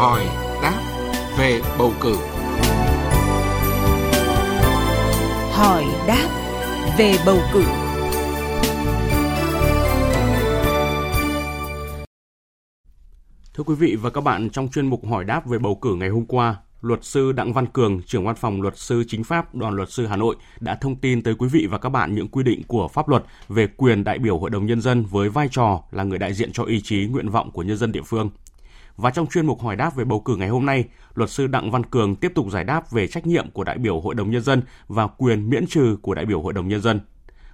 hỏi đáp về bầu cử. Hỏi đáp về bầu cử. Thưa quý vị và các bạn, trong chuyên mục hỏi đáp về bầu cử ngày hôm qua, luật sư Đặng Văn Cường, trưởng văn phòng luật sư chính pháp đoàn luật sư Hà Nội đã thông tin tới quý vị và các bạn những quy định của pháp luật về quyền đại biểu Hội đồng Nhân dân với vai trò là người đại diện cho ý chí, nguyện vọng của nhân dân địa phương. Và trong chuyên mục hỏi đáp về bầu cử ngày hôm nay, luật sư Đặng Văn Cường tiếp tục giải đáp về trách nhiệm của đại biểu Hội đồng Nhân dân và quyền miễn trừ của đại biểu Hội đồng Nhân dân.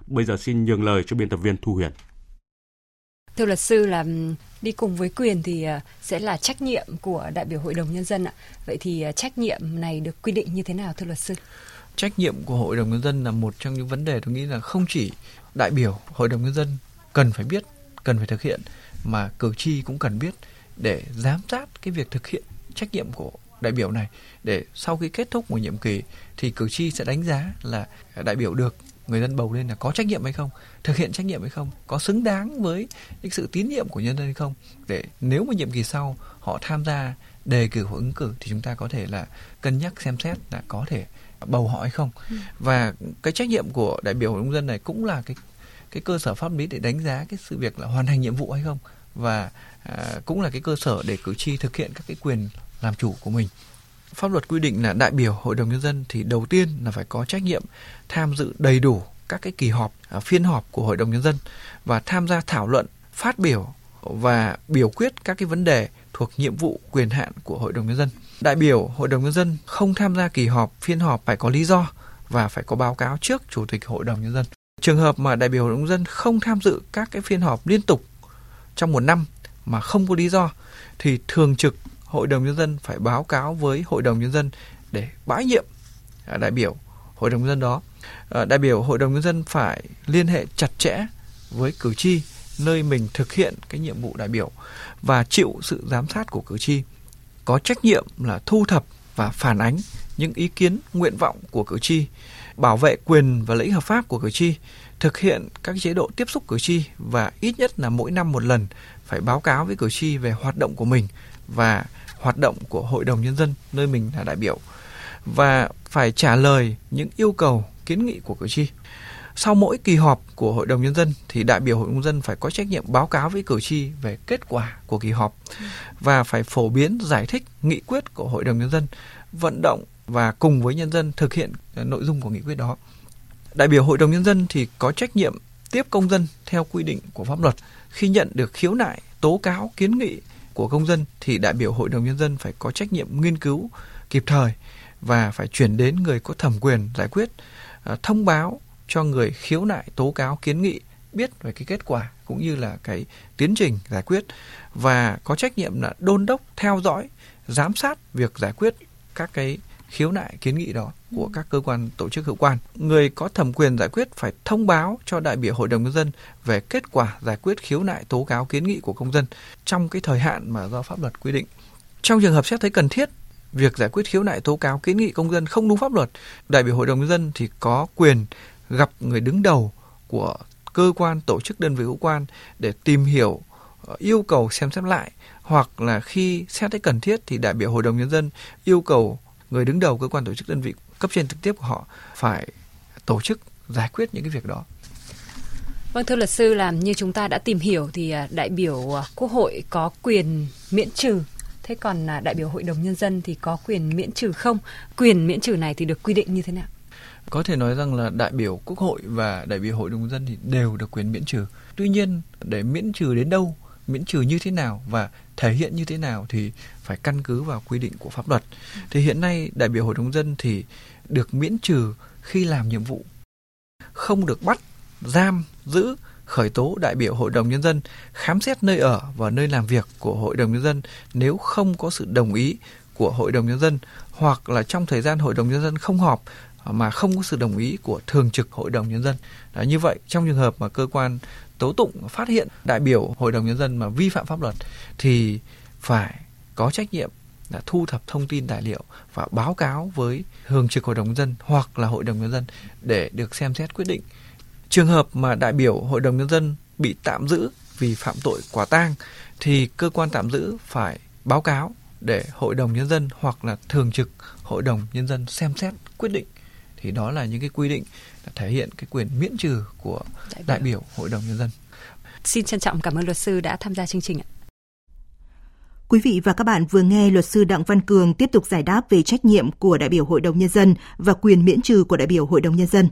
Bây giờ xin nhường lời cho biên tập viên Thu Huyền. Thưa luật sư là đi cùng với quyền thì à, sẽ là trách nhiệm của đại biểu Hội đồng Nhân dân ạ. Vậy thì à, trách nhiệm này được quy định như thế nào thưa luật sư? Trách nhiệm của Hội đồng Nhân dân là một trong những vấn đề tôi nghĩ là không chỉ đại biểu Hội đồng Nhân dân cần phải biết, cần phải thực hiện mà cử tri cũng cần biết để giám sát cái việc thực hiện trách nhiệm của đại biểu này. Để sau khi kết thúc một nhiệm kỳ thì cử tri sẽ đánh giá là đại biểu được người dân bầu lên là có trách nhiệm hay không thực hiện trách nhiệm hay không có xứng đáng với cái sự tín nhiệm của nhân dân hay không. Để nếu mà nhiệm kỳ sau họ tham gia đề cử hoặc ứng cử thì chúng ta có thể là cân nhắc xem xét là có thể bầu họ hay không. Ừ. và cái trách nhiệm của đại biểu hội đồng dân này cũng là cái cái cơ sở pháp lý để đánh giá cái sự việc là hoàn thành nhiệm vụ hay không và à, cũng là cái cơ sở để cử tri thực hiện các cái quyền làm chủ của mình. Pháp luật quy định là đại biểu hội đồng nhân dân thì đầu tiên là phải có trách nhiệm tham dự đầy đủ các cái kỳ họp à, phiên họp của hội đồng nhân dân và tham gia thảo luận phát biểu và biểu quyết các cái vấn đề thuộc nhiệm vụ quyền hạn của hội đồng nhân dân. Đại biểu hội đồng nhân dân không tham gia kỳ họp phiên họp phải có lý do và phải có báo cáo trước chủ tịch hội đồng nhân dân. Trường hợp mà đại biểu hội đồng nhân dân không tham dự các cái phiên họp liên tục trong một năm mà không có lý do, thì thường trực hội đồng nhân dân phải báo cáo với hội đồng nhân dân để bãi nhiệm à, đại biểu hội đồng nhân dân đó. À, đại biểu hội đồng nhân dân phải liên hệ chặt chẽ với cử tri nơi mình thực hiện cái nhiệm vụ đại biểu và chịu sự giám sát của cử tri, có trách nhiệm là thu thập và phản ánh những ý kiến nguyện vọng của cử tri bảo vệ quyền và lợi ích hợp pháp của cử tri thực hiện các chế độ tiếp xúc cử tri và ít nhất là mỗi năm một lần phải báo cáo với cử tri về hoạt động của mình và hoạt động của hội đồng nhân dân nơi mình là đại biểu và phải trả lời những yêu cầu kiến nghị của cử tri. Sau mỗi kỳ họp của Hội đồng Nhân dân thì đại biểu Hội đồng Nhân dân phải có trách nhiệm báo cáo với cử tri về kết quả của kỳ họp và phải phổ biến giải thích nghị quyết của Hội đồng Nhân dân, vận động và cùng với nhân dân thực hiện ờ, nội dung của nghị quyết đó. Đại biểu Hội đồng Nhân dân thì có trách nhiệm tiếp công dân theo quy định của pháp luật khi nhận được khiếu nại, tố cáo, kiến nghị của công dân thì đại biểu Hội đồng Nhân dân phải có trách nhiệm nghiên cứu kịp thời và phải chuyển đến người có thẩm quyền giải quyết, ờ, thông báo cho người khiếu nại, tố cáo, kiến nghị biết về cái kết quả cũng như là cái tiến trình giải quyết và có trách nhiệm là đôn đốc theo dõi giám sát việc giải quyết các cái khiếu nại kiến nghị đó của ừ. các cơ quan tổ chức hữu quan. Người có thẩm quyền giải quyết phải thông báo cho đại biểu Hội đồng nhân dân về kết quả giải quyết khiếu nại tố cáo kiến nghị của công dân trong cái thời hạn mà do pháp luật quy định. Trong trường hợp xét thấy cần thiết, việc giải quyết khiếu nại tố cáo kiến nghị công dân không đúng pháp luật, đại biểu Hội đồng nhân dân thì có quyền gặp người đứng đầu của cơ quan tổ chức đơn vị hữu quan để tìm hiểu ờ, yêu cầu xem xét lại hoặc là khi xét thấy cần thiết thì đại biểu hội đồng nhân dân yêu cầu người đứng đầu cơ quan tổ chức đơn vị cấp trên trực tiếp của họ phải tổ chức giải quyết những cái việc đó. Vâng thưa luật sư là như chúng ta đã tìm hiểu thì à, đại biểu à, Quốc hội có quyền miễn trừ Thế còn à, đại biểu Hội đồng Nhân dân thì có quyền miễn trừ không? Quyền miễn trừ này thì được quy định như thế nào? Có thể nói rằng là đại biểu Quốc hội và đại biểu Hội đồng Nhân dân thì đều được quyền miễn trừ. Tuy nhiên để miễn trừ đến đâu miễn trừ như thế nào và thể hiện như thế nào thì phải căn cứ vào quy định của pháp luật. Thì hiện nay đại biểu hội đồng dân thì được miễn trừ khi làm nhiệm vụ, không được bắt, giam, giữ, khởi tố đại biểu hội đồng nhân dân, khám xét nơi ở và nơi làm việc của hội đồng nhân dân nếu không có sự đồng ý của hội đồng nhân dân hoặc là trong thời gian hội đồng nhân dân không họp mà không có sự đồng ý của thường trực hội đồng nhân dân. Đó, như vậy trong trường hợp mà cơ quan tố tụng, phát hiện đại biểu hội đồng nhân dân mà vi phạm pháp luật thì phải có trách nhiệm là thu thập thông tin tài liệu và báo cáo với thường trực hội đồng nhân dân hoặc là hội đồng nhân dân để được xem xét quyết định. Trường hợp mà đại biểu hội đồng nhân dân bị tạm giữ vì phạm tội quả tang thì cơ quan tạm giữ phải báo cáo để hội đồng nhân dân hoặc là thường trực hội đồng nhân dân xem xét quyết định thì đó là những cái quy định thể hiện cái quyền miễn trừ của đại biểu, đại biểu hội đồng nhân dân. Xin trân trọng cảm ơn luật sư đã tham gia chương trình ạ. Quý vị và các bạn vừa nghe luật sư Đặng Văn Cường tiếp tục giải đáp về trách nhiệm của đại biểu Hội đồng Nhân dân và quyền miễn trừ của đại biểu Hội đồng Nhân dân.